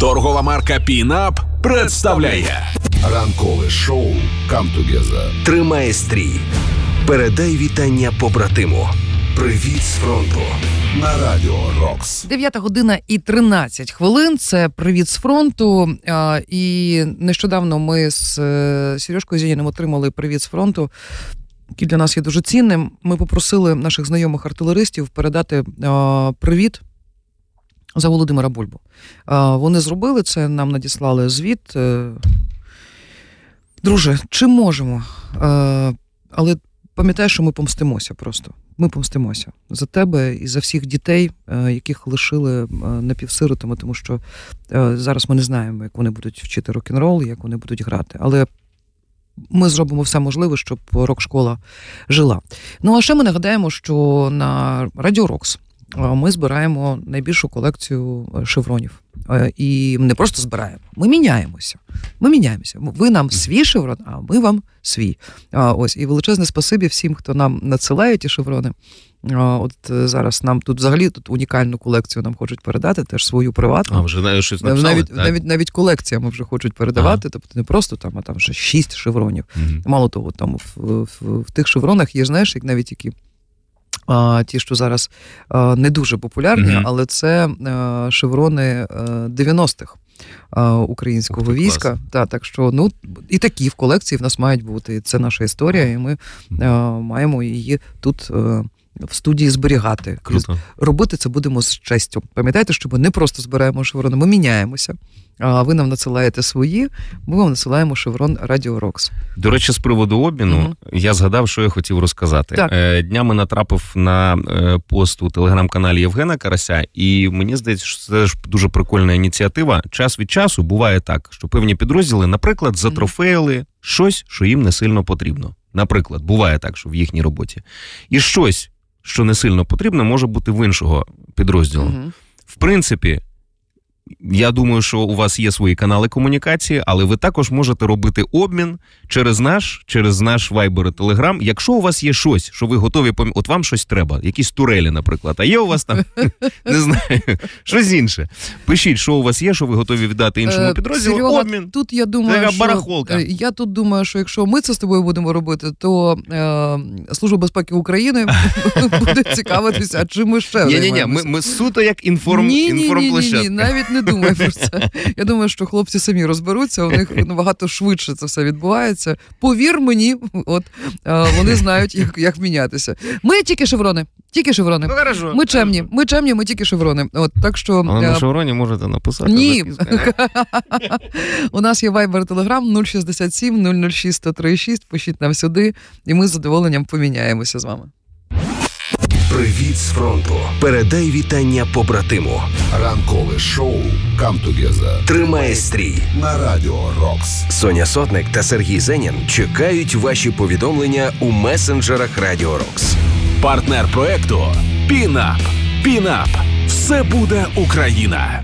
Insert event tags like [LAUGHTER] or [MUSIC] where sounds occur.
Торгова марка Пінап представляє Ранкове шоу «Come Together». Тримай стрій. Передай вітання побратиму. Привіт з фронту. на радіо Рокс. 9 година і 13 хвилин. Це привіт з фронту. А, І нещодавно ми з е, Сережкою Зініним отримали привіт з фронту, який для нас є дуже цінним. Ми попросили наших знайомих артилеристів передати а, привіт. За Володимира Бульбу. Вони зробили це, нам надіслали звіт. Е, Друже, чи можемо? Е, Але пам'ятай, що ми помстимося просто. Ми помстимося за тебе і за всіх дітей, е, яких лишили напівсиротами, тому що зараз ми не знаємо, як вони будуть вчити рок-н-рол, як вони будуть грати. Але ми зробимо все можливе, щоб рок-школа жила. Ну а ще ми нагадаємо, що на Радіо Рокс ми збираємо найбільшу колекцію е, шевронів. Е, І не просто збираємо, ми міняємося. Ми міняємося. Ви нам свій шеврон, а ми вам свій. Ось і величезне спасибі всім, хто нам надсилає ті шеврони. От е, зараз нам тут взагалі тут унікальну колекцію нам хочуть передати, теж свою приватну. А вже навіть щось написали? навіть, так? навіть навіть колекціями вже хочуть передавати, тобто не просто там, а там вже шість шевронів. Мгм. Мало того, там в, в, в тих шевронах є, знаєш, як навіть які. Ті, що зараз не дуже популярні, Мгм. але це шеврони е, 90-х українського Ух війська. клас. Та, так що ну і такі в колекції в нас мають бути. Це наша історія, і ми е, маємо її тут е, в студії зберігати. Круто. Робити це будемо з честю. Пам'ятайте, що ми не просто збираємо шеврони, ми міняємося. А ви нам надсилаєте свої, ми вам насилаємо шеврон Радіо Рокс. До речі, з приводу обміну, Мгм. я згадав, що я хотів розказати. Так. Е, Днями натрапив на е, пост у телеграм-каналі Євгена Карася, і мені здається, що це ж дуже прикольна ініціатива. Час від часу буває так, що певні підрозділи, наприклад, затрофеїли щось, що їм не сильно потрібно. Наприклад, буває так, що в їхній роботі. І щось, що не сильно потрібно, може бути в іншого підрозділу. Угу. В принципі, я думаю, що у вас є свої канали комунікації, але ви також можете робити обмін через наш, через наш Viber і Telegram. Якщо у вас є щось, що ви готові пом... от вам щось треба, якісь турелі, наприклад, а є у вас там [LAUGHS] [LAUGHS] не знаю, щось інше. Пишіть, що у вас є, що ви готові віддати іншому Е, підрозділу. Серега, обмін. Тут я думаю, Така що, барахолка. е, я тут думаю, що якщо ми це з тобою будемо робити, то е, Служба безпеки України [LAUGHS] буде цікавитися, а чим ми ще Ні, ні, ні, ми, ми суто як інформ, ні, навіть не думай про це. Я думаю, що хлопці самі розберуться, у них набагато швидше це все відбувається. Повір мені, от е, вони знають, як, як мінятися. Ми тільки шеврони, тільки шеврони. Ну, хорошо. Ми чемні, ми чемні, ми тільки шеврони. От так що Але е, на шевроні можете написати. Ні. [LAUGHS] у нас є Viber Telegram 067 006 136. Пишіть нам сюди, і ми з задоволенням поміняємося з вами. Привіт з фронту. Передай вітання побратиму. Ранкове шоу «Come Together» Тримай стрій. на радіо Рокс. Соня Сотник та Сергій Зенін чекають ваші повідомлення у месенджерах Радіо Рокс. партнер проекту Пінап. Пінап. Все буде Україна.